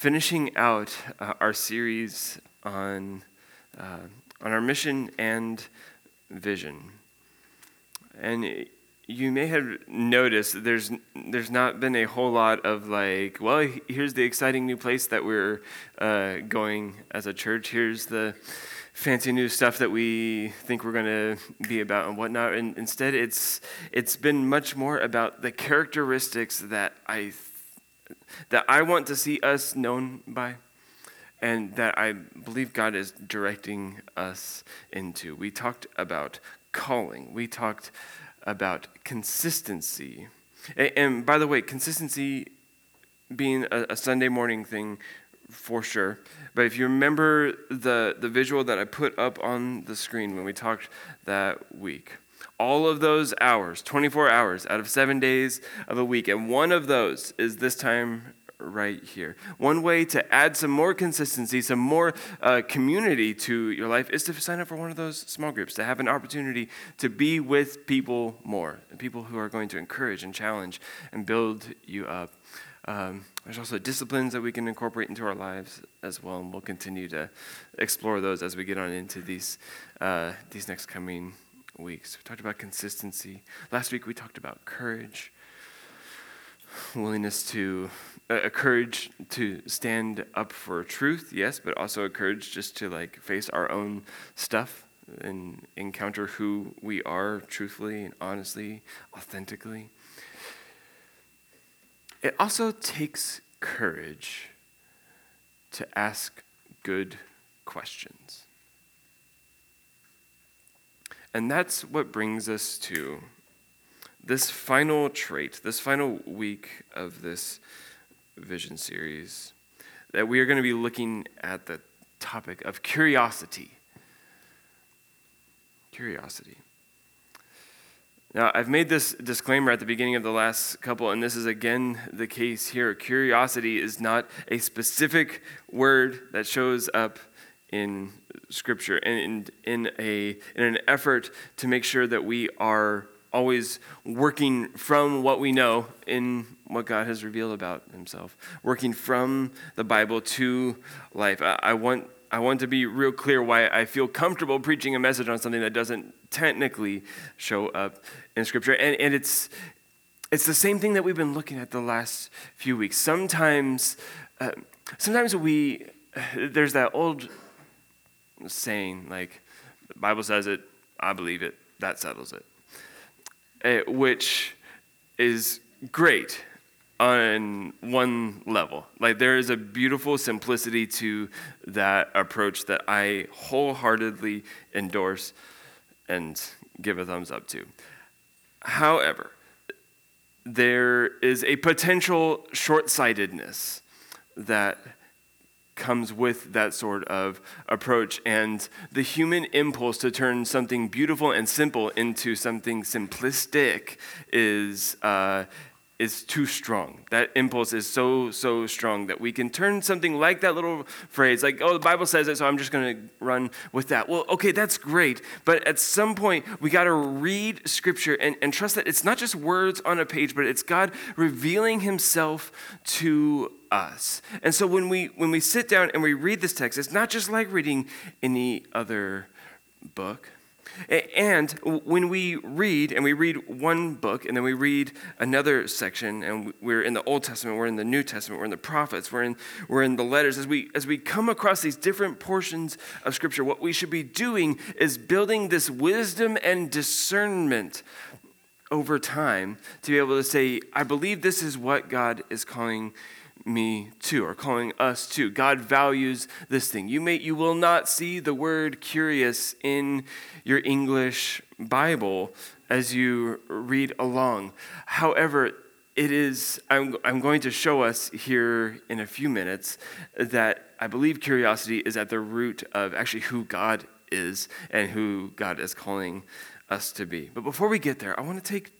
finishing out uh, our series on, uh, on our mission and vision. And you may have noticed there's, there's not been a whole lot of like, well, here's the exciting new place that we're uh, going as a church. Here's the fancy new stuff that we think we're going to be about and whatnot. And instead, it's, it's been much more about the characteristics that I that I want to see us known by and that I believe God is directing us into. We talked about calling, we talked about consistency. And, by the way, consistency being a, a, Sunday morning thing for sure. But if you remember the, the visual that I put up on the screen when we talked that week, all of those hours, 24 hours out of seven days of a week. And one of those is this time right here. One way to add some more consistency, some more uh, community to your life is to sign up for one of those small groups, to have an opportunity to be with people more, people who are going to encourage and challenge and build you up. Um, there's also disciplines that we can incorporate into our lives as well, and we'll continue to explore those as we get on into these uh, these next coming weeks. We talked about consistency. Last week we talked about courage, willingness to, uh, a courage to stand up for truth, yes, but also a courage just to like face our own stuff and encounter who we are truthfully and honestly, authentically. It also takes courage to ask good questions. And that's what brings us to this final trait, this final week of this vision series, that we are going to be looking at the topic of curiosity. Curiosity. Now, I've made this disclaimer at the beginning of the last couple, and this is again the case here. Curiosity is not a specific word that shows up in Scripture and in, in, a, in an effort to make sure that we are always working from what we know in what God has revealed about Himself, working from the Bible to life. I, I, want, I want to be real clear why I feel comfortable preaching a message on something that doesn't technically show up in Scripture. And, and it's, it's the same thing that we've been looking at the last few weeks. Sometimes, uh, sometimes we, there's that old saying like, the Bible says it, I believe it, that settles it, uh, which is great on one level. Like there is a beautiful simplicity to that approach that I wholeheartedly endorse and give a thumbs up to. However, there is a potential short sightedness that comes with that sort of approach. And the human impulse to turn something beautiful and simple into something simplistic is, uh, is too strong. That impulse is so, so strong that we can turn something like that little phrase, like, oh, the Bible says it, so I'm just going to run with that. Well, okay, that's great. But at some point, we got to read Scripture and, and trust that it's not just words on a page, but it's God revealing Himself to us. And so when we, when we sit down and we read this text, it's not just like reading any other book and when we read, and we read one book, and then we read another section, and we're in the Old Testament, we're in the New Testament, we're in the prophets, we're in, we're in the letters, as we, as we come across these different portions of Scripture, what we should be doing is building this wisdom and discernment over time to be able to say, I believe this is what God is calling me to or calling us to. God values this thing. You may you will not see the word curious in your English Bible as you read along. However, it is, I'm, I'm going to show us here in a few minutes that I believe curiosity is at the root of actually who God is and who God is calling us to be. But before we get there, I want to take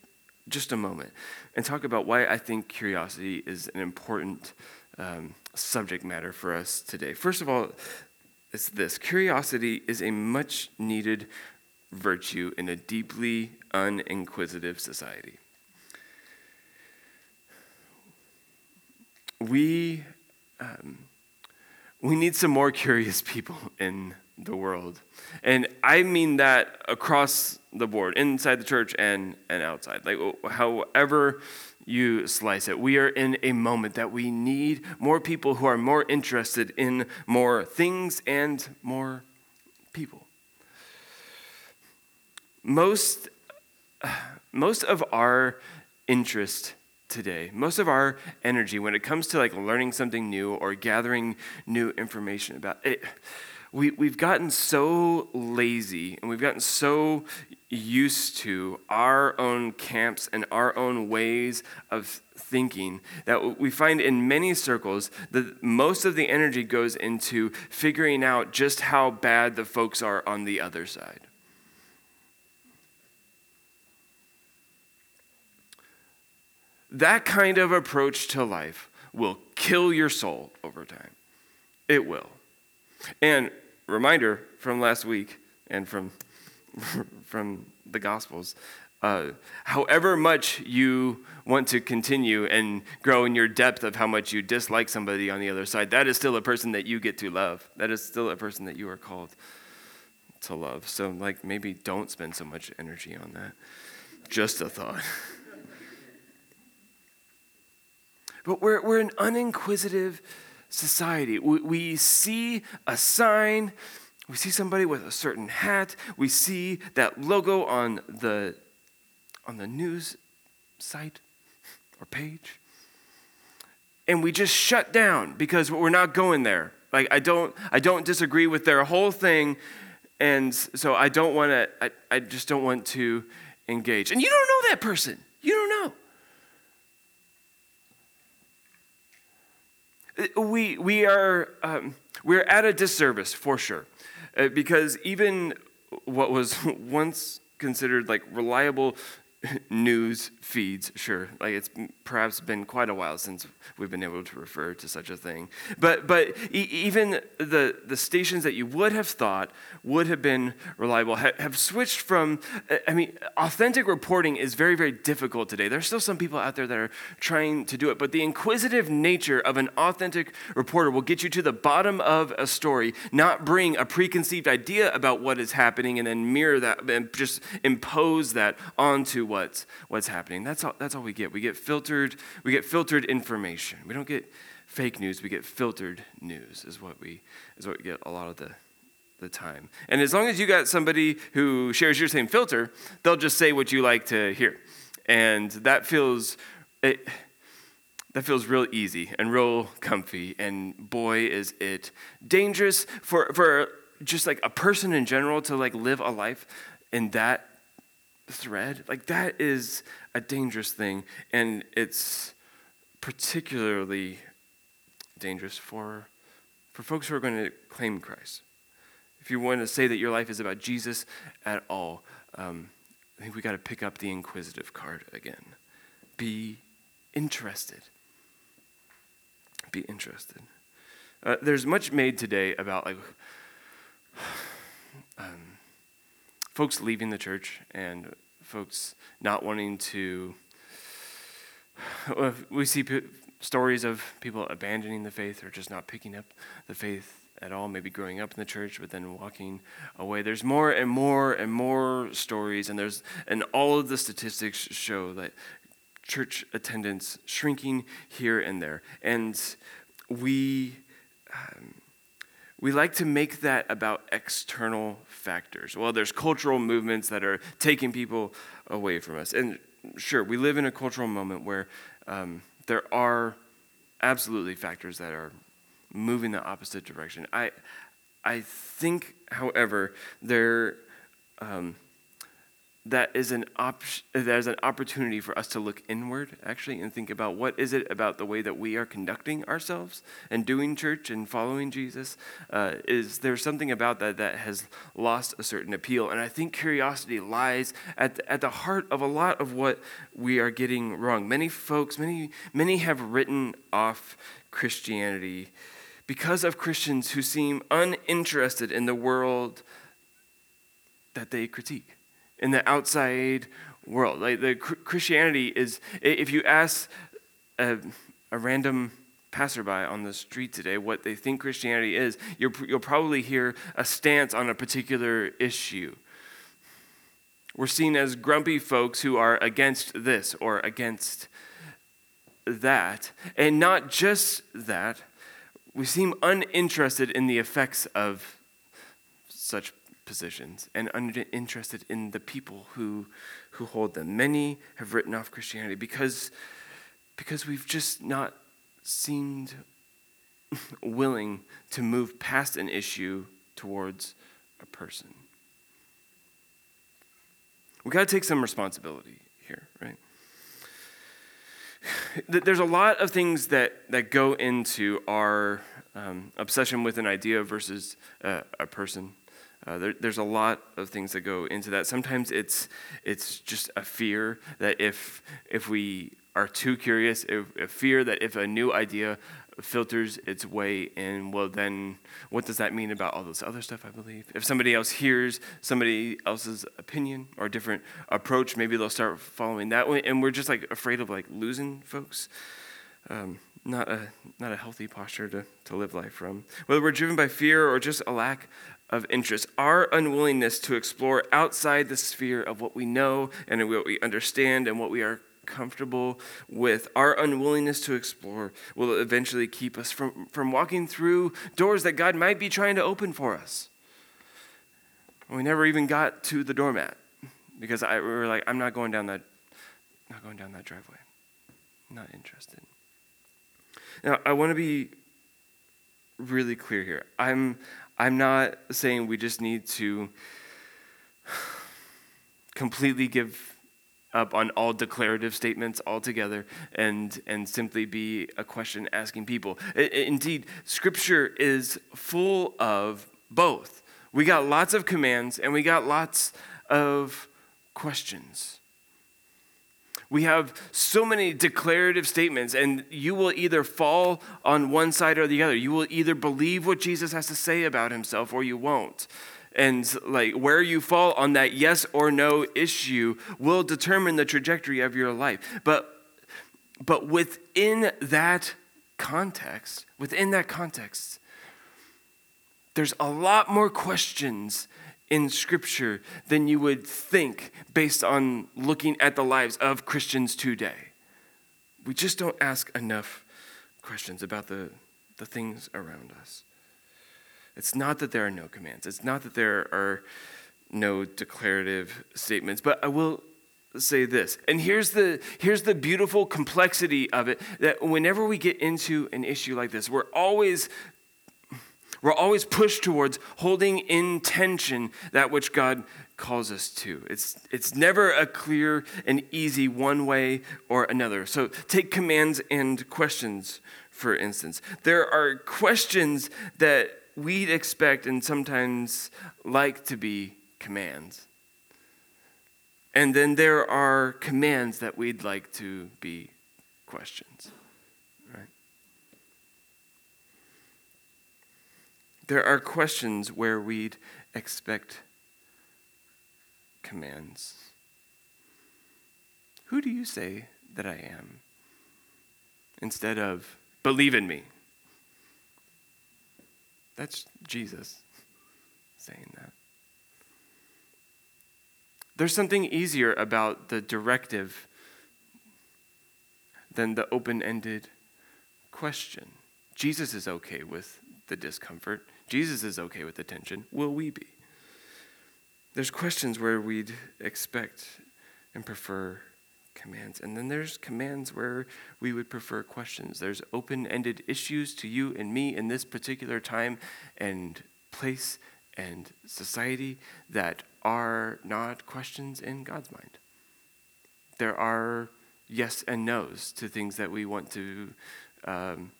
just a moment and talk about why I think curiosity is an important um, subject matter for us today. First of all, it's this curiosity is a much needed virtue in a deeply uninquisitive society. We, um, we need some more curious people in the world. And I mean that across the board, inside the church and, and outside. Like, however you slice it, we are in a moment that we need more people who are more interested in more things and more people. Most, most of our interest today, most of our energy when it comes to like learning something new or gathering new information about it, we, we've gotten so lazy and we've gotten so used to our own camps and our own ways of thinking that we find in many circles that most of the energy goes into figuring out just how bad the folks are on the other side. That kind of approach to life will kill your soul over time. It will. And reminder from last week and from, from the Gospels. Uh, however much you want to continue and grow in your depth of how much you dislike somebody on the other side, that is still a person that you get to love. That is still a person that you are called to love. So, like, maybe don't spend so much energy on that. Just a thought. but we're, we're an uninquisitive society. We, we see a sign, we see somebody with a certain hat, we see that logo on the, on the news site or page, and we just shut down because we're not going there. Like I don't, I don't disagree with their whole thing, and so I don't want to. I, I just don't want to engage. And you don't know that person. You don't know. We, we are um, we're at a disservice for sure. Uh, because even what was once considered like reliable news feeds, sure. Like it's perhaps been quite a while since we've been able to refer to such a thing. But but e- even the the stations that you would have thought would have been reliable ha- have switched from. Uh, I mean, authentic reporting is very very difficult today. There's still some people out there that are trying to do it, but the inquisitive nature of an authentic reporter will get you to the bottom of a story, not bring a preconceived idea about what is happening and then mirror that and just impose that onto what's what's happening. That's all, that's all we get. We get filtered, we get filtered information. We don't get fake news, we get filtered news is what we is what we get a lot of the the time. And as long as you got somebody who shares your same filter, they'll just say what you like to hear. And that feels it, that feels real easy and real comfy and boy is it dangerous for for just like a person in general to like live a life in that thread, like that is a dangerous thing. And it's particularly dangerous for, for folks who are going to claim Christ. If you want to say that your life is about Jesus at all, um, I think we got to pick up the inquisitive card again. Be interested. Be interested. Uh, there's much made today about like um, folks leaving the church and folks not wanting to. We see p- stories of people abandoning the faith or just not picking up the faith at all, maybe growing up in the church, but then walking away. There's more and more and more stories, and there's and all of the statistics show that church attendance shrinking here and there, and we. Um, we like to make that about external factors. Well, there's cultural movements that are taking people away from us. And sure, we live in a cultural moment where um, there are absolutely factors that are moving the opposite direction. I, I think, however, there, um, that is an op- there's an opportunity for us to look inward actually and think about what is it about the way that we are conducting ourselves and doing church and following jesus uh, is there something about that that has lost a certain appeal? And i think curiosity lies at the, at the heart of a lot of what we are getting wrong. Many folks many many have written off christianity because of christians who seem uninterested in the world that they critique in the outside world. Like the Christianity is, if you ask a, a random passerby on the street today what they think Christianity is, you will probably hear a stance on a particular issue. We're seen as grumpy folks who are against this or against that. And not just that, we seem uninterested in the effects of such positions and uninterested in the people who, who hold them. Many have written off Christianity because, because we've just not seemed willing to move past an issue towards a person. We've got to take some responsibility here, right? There's a lot of things that, that go into our um, obsession with an idea versus uh, a person. Uh, there, there's a lot of things that go into that. Sometimes it's it's just a fear that if if we are too curious, a fear that if a new idea filters its way in, well, then what does that mean about all this other stuff? I believe if somebody else hears somebody else's opinion or different approach, maybe they'll start following that way, and we're just like afraid of like losing folks. Um, not a not a healthy posture to, to live life from. Whether we're driven by fear or just a lack of interest, our unwillingness to explore outside the sphere of what we know and what we understand and what we are comfortable with, our unwillingness to explore will eventually keep us from, from walking through doors that God might be trying to open for us. We never even got to the doormat because I, we were like, I'm not going down that, not going down that driveway. Not interested. Now, I want to be really clear here. I'm, I'm not saying we just need to completely give up on all declarative statements altogether and, and simply be a question asking people. Indeed, Scripture is full of both. We got lots of commands and we got lots of questions. We have so many declarative statements, and you will either fall on one side or the other. You will either believe what Jesus has to say about himself or you won't. And like where you fall on that yes or no issue will determine the trajectory of your life. But but within that context, within that context, there's a lot more questions in Scripture than you would think based on looking at the lives of Christians today. We just don't ask enough questions about the, the things around us. It's not that there are no commands, it's not that there are no declarative statements, but I will say this and here's the here's the beautiful complexity of it that whenever we get into an issue like this we're always we're always pushed towards holding in tension that which God calls us to. It's, it's never a clear and easy one way or another. So take commands and questions, for instance. There are questions that we'd expect and sometimes like to be commands. And then there are commands that we'd like to be questions. There are questions where we'd expect commands. Who do you say that I am? Instead of, believe in me. That's Jesus saying that. There's something easier about the directive than the open ended question. Jesus is okay with the discomfort. Jesus is okay with the tension. Will we be? There's questions where we'd expect and prefer commands. And then there's commands where we would prefer questions. There's open ended issues to you and me in this particular time and place and society that are not questions in God's mind. There are yes and no's to things that we want to. Um,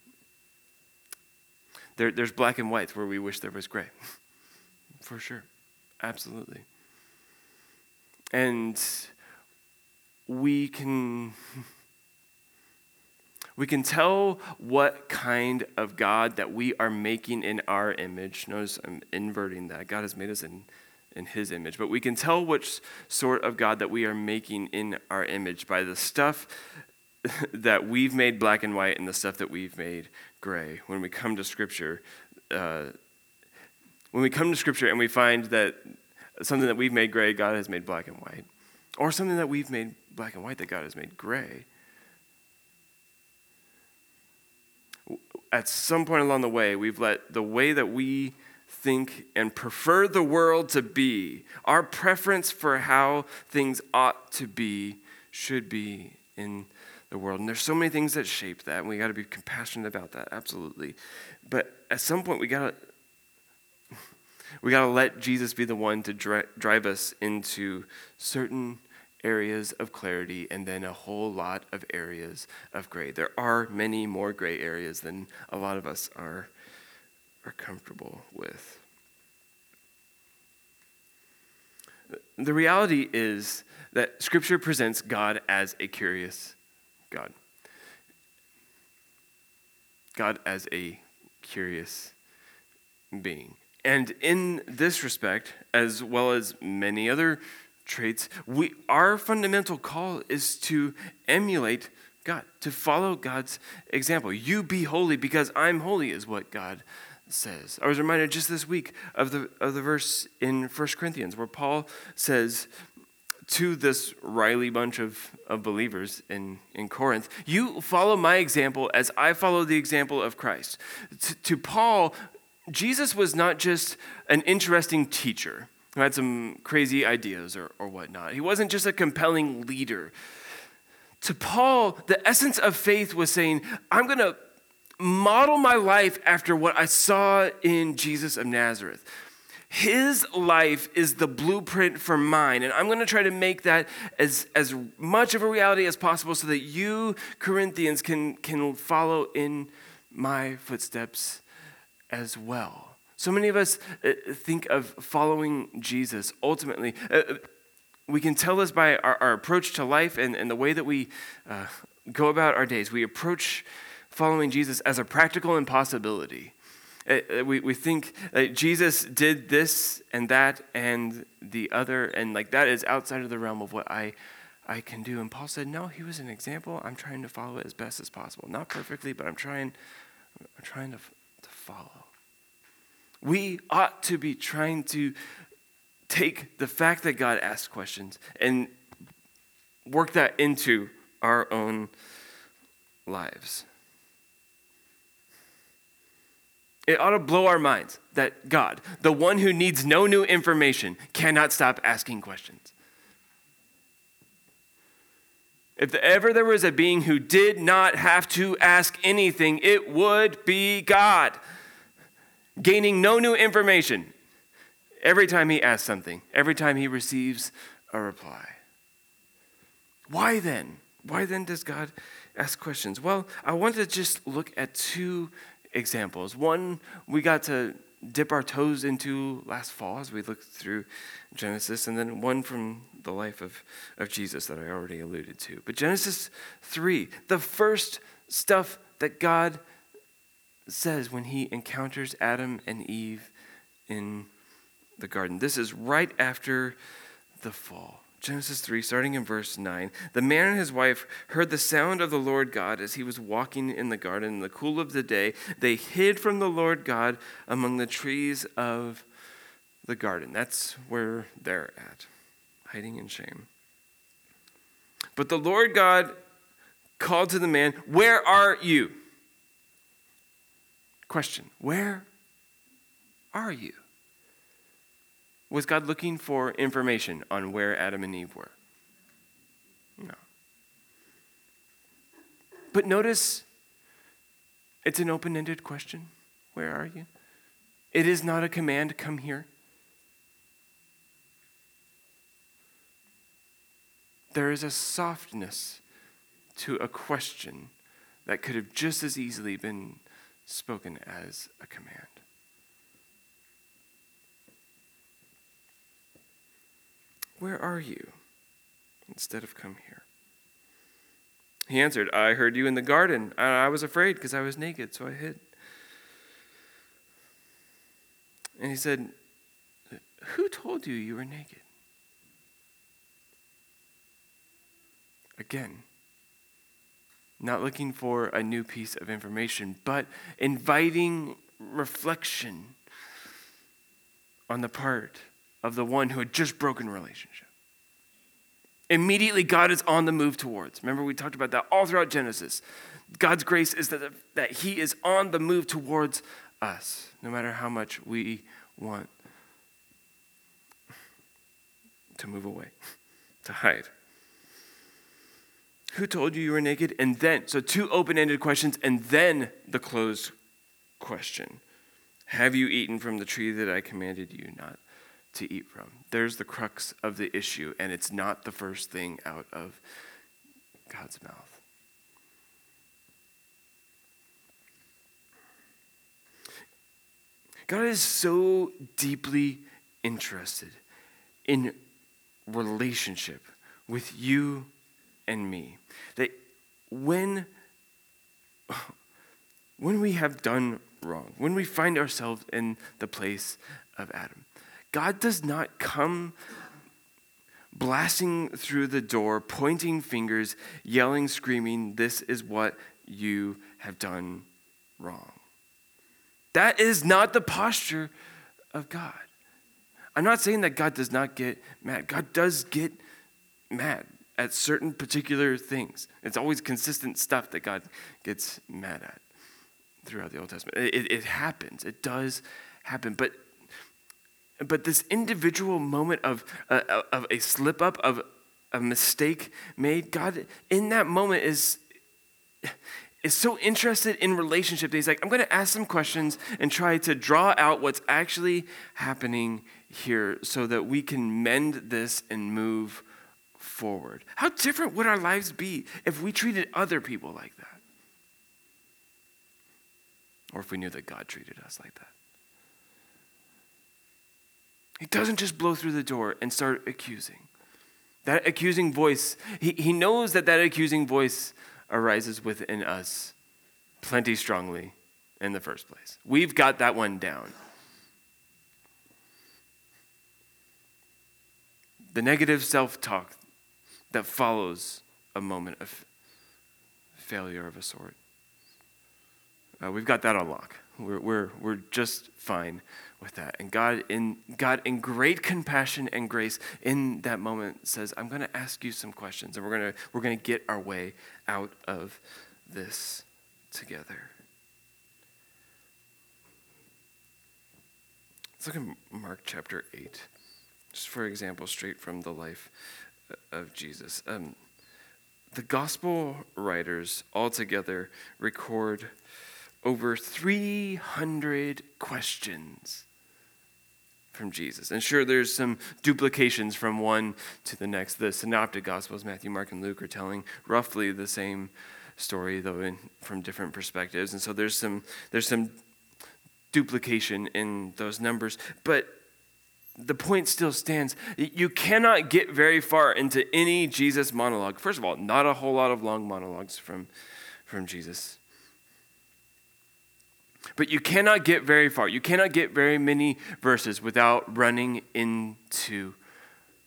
there, there's black and whites where we wish there was gray. For sure. Absolutely. And we can we can tell what kind of God that we are making in our image. Notice I'm inverting that. God has made us in, in his image. But we can tell which sort of God that we are making in our image by the stuff that we've made black and white and the stuff that we've made gray. When we come to Scripture, uh, when we come to Scripture and we find that something that we've made gray, God has made black and white, or something that we've made black and white that God has made gray, at some point along the way, we've let the way that we think and prefer the world to be, our preference for how things ought to be, should be in the world. And there's so many things that shape that, and we got to be compassionate about that, absolutely. But at some point, we got to. We got to let Jesus be the one to dri- drive us into certain areas of clarity and then a whole lot of areas of gray. There are many more gray areas than a lot of us are, are comfortable with. The reality is that Scripture presents God as a curious God. God as a curious being. And in this respect, as well as many other traits, we, our fundamental call is to emulate God, to follow God's example. You be holy because I'm holy, is what God says. I was reminded just this week of the, of the verse in 1 Corinthians where Paul says to this Riley bunch of, of believers in, in Corinth, You follow my example as I follow the example of Christ. to, to Paul, Jesus was not just an interesting teacher who had some crazy ideas or, or whatnot. He wasn't just a compelling leader. To Paul, the essence of faith was saying, I'm going to model my life after what I saw in Jesus of Nazareth. His life is the blueprint for mine, and I'm going to try to make that as, as much of a reality as possible so that you, Corinthians, can, can follow in my footsteps as well. So many of us uh, think of following Jesus ultimately. Uh, uh, we can tell this by our, our, approach to life and, and the way that we uh, go about our days. We approach following Jesus as a practical impossibility. Uh, we, we think that Jesus did this and that and the other, and like that is outside of the realm of what I, I can do. And Paul said, No, he was an example. I'm trying to follow it as best as possible. Not perfectly, but I'm trying, I'm trying to, to follow. We ought to be trying to take the fact that God asks questions and work that into our own lives. It ought to blow our minds that God, the one who needs no new information, cannot stop asking questions. If ever there was a being who did not have to ask anything, it would be God gaining no new information every time he asks something, every time he receives a reply. Why then? Why then does God ask questions? Well, I want to just look at two examples. One we got to dip our toes into last fall as we looked through Genesis, and then one from the life of, of Jesus that I already alluded to. But Genesis 3, the first stuff that God says when he encounters Adam and Eve in the garden. This is right after the fall. Genesis 3, starting in verse 9. The man and his wife heard the sound of the Lord God as he was walking in the garden in the cool of the day. They hid from the Lord God among the trees of the garden. That's where they're at, hiding in shame. But the Lord God called to the man, Where are you? Question Where are you? Was God looking for information on where Adam and Eve were? No. But notice it's an open ended question. Where are you? It is not a command, come here. there is a softness to a question that could have just as easily been spoken as a command. Where are you? Instead of come here. He answered, I heard you in the garden. I was afraid because I was naked, so I hid. And he said, Who told you you were naked? Again, not looking for a new piece of information, but inviting reflection on the part of the one who had just broken relationship. Immediately, God is on the move towards. Remember, we talked about that all throughout Genesis. God's grace is that, that He is on the move towards us, no matter how much we want to move away, to hide. Who told you you were naked? And then, so two open ended questions, and then the closed question Have you eaten from the tree that I commanded you not to eat from? There's the crux of the issue, and it's not the first thing out of God's mouth. God is so deeply interested in relationship with you and me. That when, when we have done wrong, when we find ourselves in the place of Adam, God does not come blasting through the door, pointing fingers, yelling, screaming, This is what you have done wrong. That is not the posture of God. I'm not saying that God does not get mad. God does get mad at certain particular things. It's always consistent stuff that God gets mad at throughout the Old Testament. It, it happens. It does happen. But but this individual moment of, uh, of a slip up, of a mistake made, God in that moment is, is so interested in relationship that he's like, I'm going to ask some questions and try to draw out what's actually happening here so that we can mend this and move forward. How different would our lives be if we treated other people like that? Or if we knew that God treated us like that? He doesn't just blow through the door and start accusing. That accusing voice, he, he knows that that accusing voice arises within us plenty strongly in the first place. We've got that one down. The negative self talk that follows a moment of failure of a sort. Uh, we've got that on lock. We're, we're, we're just fine with that. And God in, God, in great compassion and grace, in that moment, says, I'm going to ask you some questions, and we're going we're going to get our way out of this together. Let's look at Mark chapter 8, just for example, straight from the life of Jesus. Um, the gospel writers altogether record over 300 questions from Jesus. And sure, there's some duplications from one to the next. The synoptic gospels, Matthew, Mark, and Luke, are telling roughly the same story, though in, from different perspectives. And so there's some, there's some duplication in those numbers. But the point still stands. You cannot get very far into any Jesus monologue. First of all, not a whole lot of long monologues from, from Jesus. But you cannot get very far. You cannot get very many verses without running into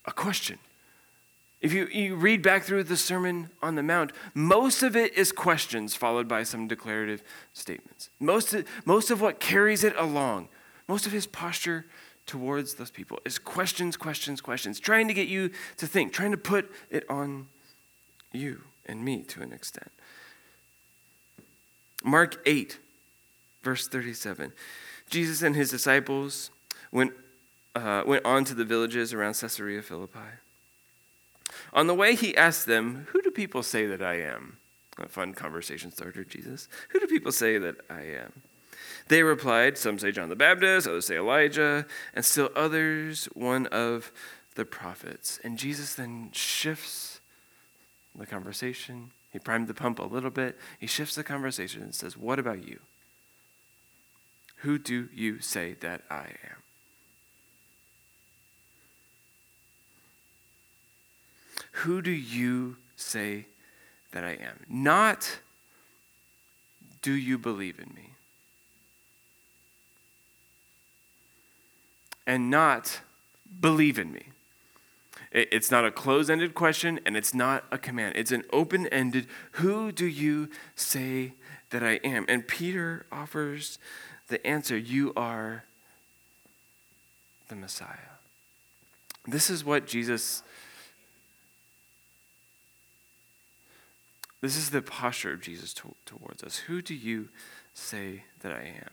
a question. If you, you read back through the Sermon on the Mount, most of it is questions followed by some declarative statements. Most of, most of what carries it along, most of his posture towards those people is questions, questions, questions, trying to get you to think, trying to put it on you and me to an extent. Mark 8, verse 37. Jesus and his disciples went, uh, went on to the villages around Caesarea Philippi. On the way, he asked them, Who do people say that I am? A fun conversation starter, Jesus. Who do people say that I am? They replied, Some say John the Baptist, others say Elijah, and still others one of the prophets. And Jesus then shifts the conversation. He primed the pump a little bit. He shifts the conversation and says, What about you? Who do you say that I am? Who do you say that I am? Not, do you believe in me? And not, believe in me. It's not a closed ended question and it's not a command. It's an open ended, who do you say that I am? And Peter offers the answer you are the Messiah. This is what Jesus This is the posture of Jesus to, towards us. Who do you say that I am?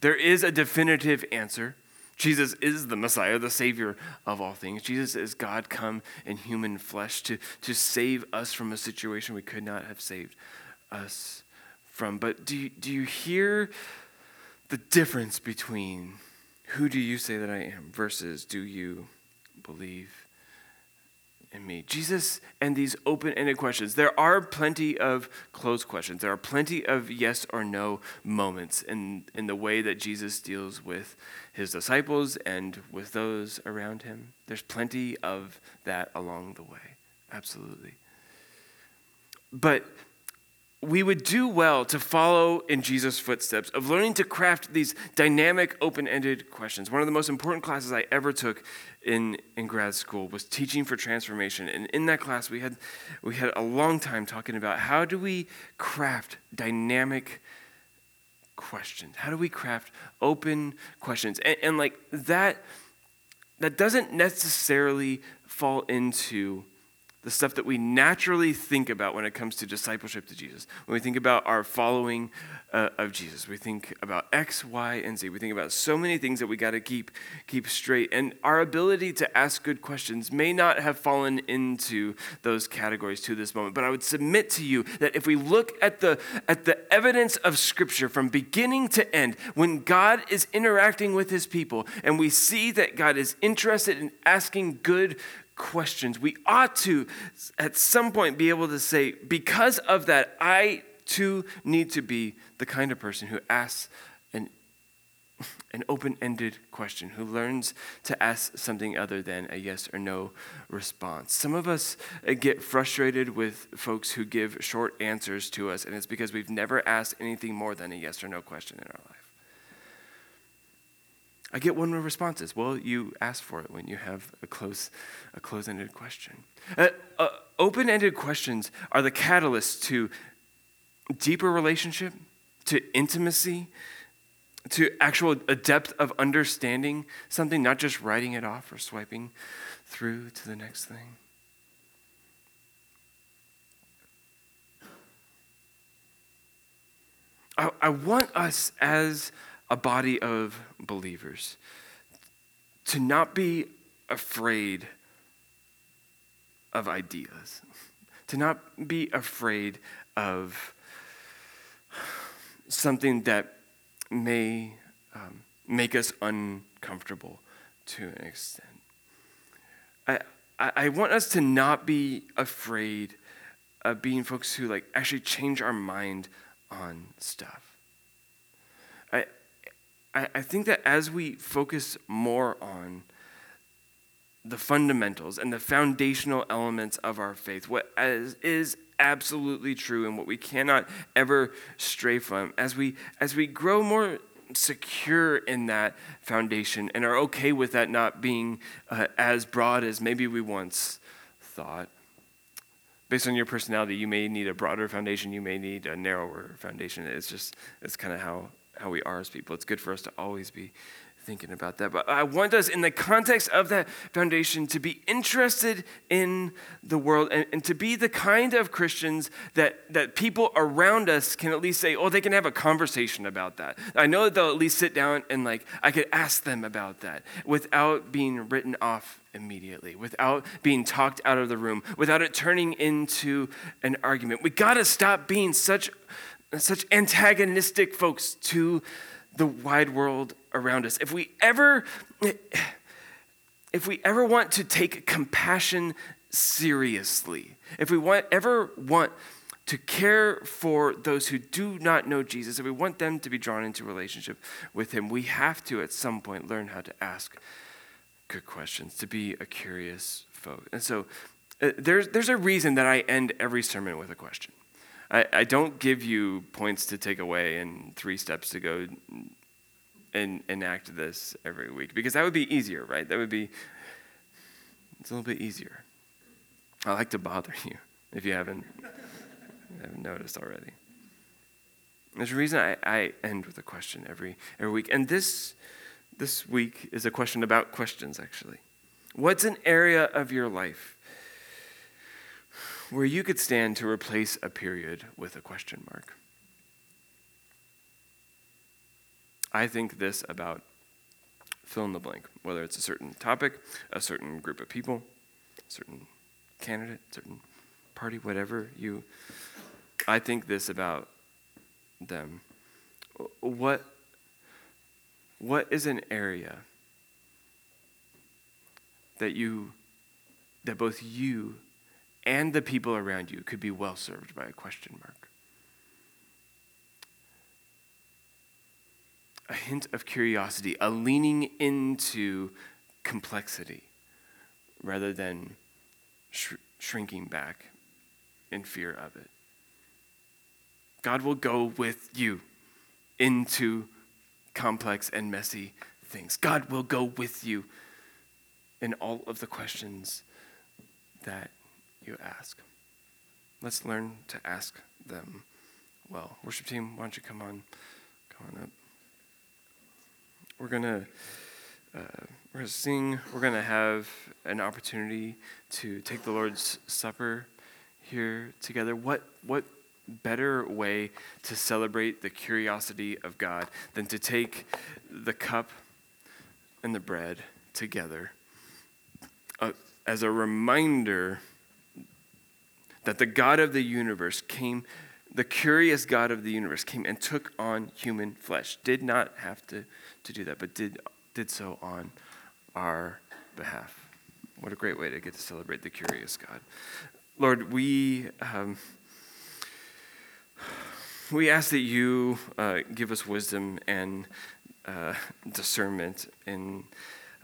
There is a definitive answer. Jesus is the Messiah, the Savior of all things. Jesus is God come in human flesh to, to save us from a situation we could not have saved us from. But do you, do you hear the difference between who do you say that I am versus do you believe in me? Jesus and these open ended questions. There are plenty of closed questions. There are plenty of yes or no moments in, in the way that Jesus deals with his disciples and with those around him. There's plenty of that along the way. Absolutely. But we would do well to follow in Jesus' footsteps of learning to craft these dynamic, open ended questions. One of the most important classes I ever took in, in grad school was teaching for transformation. And in that class, we had, we had a long time talking about how do we craft dynamic questions? How do we craft open questions? And, and like that, that doesn't necessarily fall into the stuff that we naturally think about when it comes to discipleship to Jesus. When we think about our following uh, of Jesus, we think about X, Y, and Z. We think about so many things that we got to keep keep straight. And our ability to ask good questions may not have fallen into those categories to this moment. But I would submit to you that if we look at the at the evidence of Scripture from beginning to end, when God is interacting with His people, and we see that God is interested in asking good questions, we ought to, at some point, be able to say, because of that, I too need to be the kind of person who asks an, an open ended question, who learns to ask something other than a yes or no response. Some of us uh, get frustrated with folks who give short answers to us, and it's because we've never asked anything more than a yes or no question in our life. I get one of responses. Well, you ask for it when you have a close, a close-ended question. Uh, uh, open-ended questions are the catalyst to deeper relationship, to intimacy, to actual a depth of understanding something, not just writing it off or swiping through to the next thing. I, I want us as a body of believers to not be afraid of ideas, to not be afraid of something that may um, make us uncomfortable to an extent. I, I, want us to not be afraid of being folks who like actually change our mind on stuff. I, I think that as we focus more on the fundamentals and the foundational elements of our faith, what is, is absolutely true and what we cannot ever stray from, as we as we grow more secure in that foundation and are okay with that not being uh, as broad as maybe we once thought. Based on your personality, you may need a broader foundation, you may need a narrower foundation. It's just, it's kind of how how we are as people. It's good for us to always be thinking about that. But I want us, in the context of that foundation, to be interested in the world and, and, to be the kind of Christians that, that people around us can at least say, oh, they can have a conversation about that. I know that they'll at least sit down and, like, I could ask them about that without being written off immediately, without being talked out of the room, without it turning into an argument. We got to stop being such such antagonistic folks to the wide world around us. If we ever if we ever want to take compassion seriously, if we want, ever want to care for those who do not know Jesus, if we want them to be drawn into relationship with Him, we have to at some point learn how to ask good questions, to be a curious folk. And so uh, there's, there's a reason that I end every sermon with a question. I, I don't give you points to take away and three steps to go and enact this every week because that would be easier, right? That would be it's a little bit easier. I like to bother you if you haven't, haven't noticed already. There's a reason I, I end with a question every every week, and this this week is a question about questions. Actually, what's an area of your life where you could stand to replace a period with a question mark? I think this about fill in the blank, whether it's a certain topic, a certain group of people, certain candidate, certain party, whatever you. I think this about them. What, what is an area that you, that both you and the people around you could be well served by a question mark? a hint of curiosity, a leaning into complexity rather than sh- shrinking back in fear of it. God will go with you into complex and messy things. God will go with you in all of the questions that you ask. Let's learn to ask them well. Worship team, why don't you come on, come on up. We're gonna uh, we're gonna sing. We're gonna have an opportunity to take the Lord's Supper here together. What what better way to celebrate the curiosity of God than to take the cup and the bread together uh, as a reminder that the God of the universe came the curious God of the universe came and took on human flesh. Did not have to, to do that, but did, did so on our behalf. What a great way to get to celebrate the curious God. Lord, we, um, we ask that you uh, give us wisdom and uh, discernment in.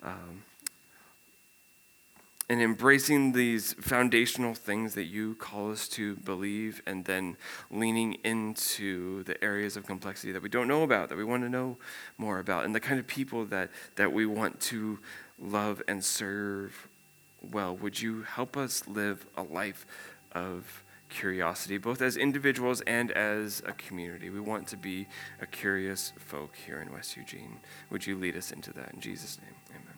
Um, and embracing these foundational things that you call us to believe, and then leaning into the areas of complexity that we don't know about, that we want to know more about, and the kind of people that, that we want to love and serve well. Would you help us live a life of curiosity, both as individuals and as a community? We want to be a curious folk here in West Eugene. Would you lead us into that? In Jesus' name, amen.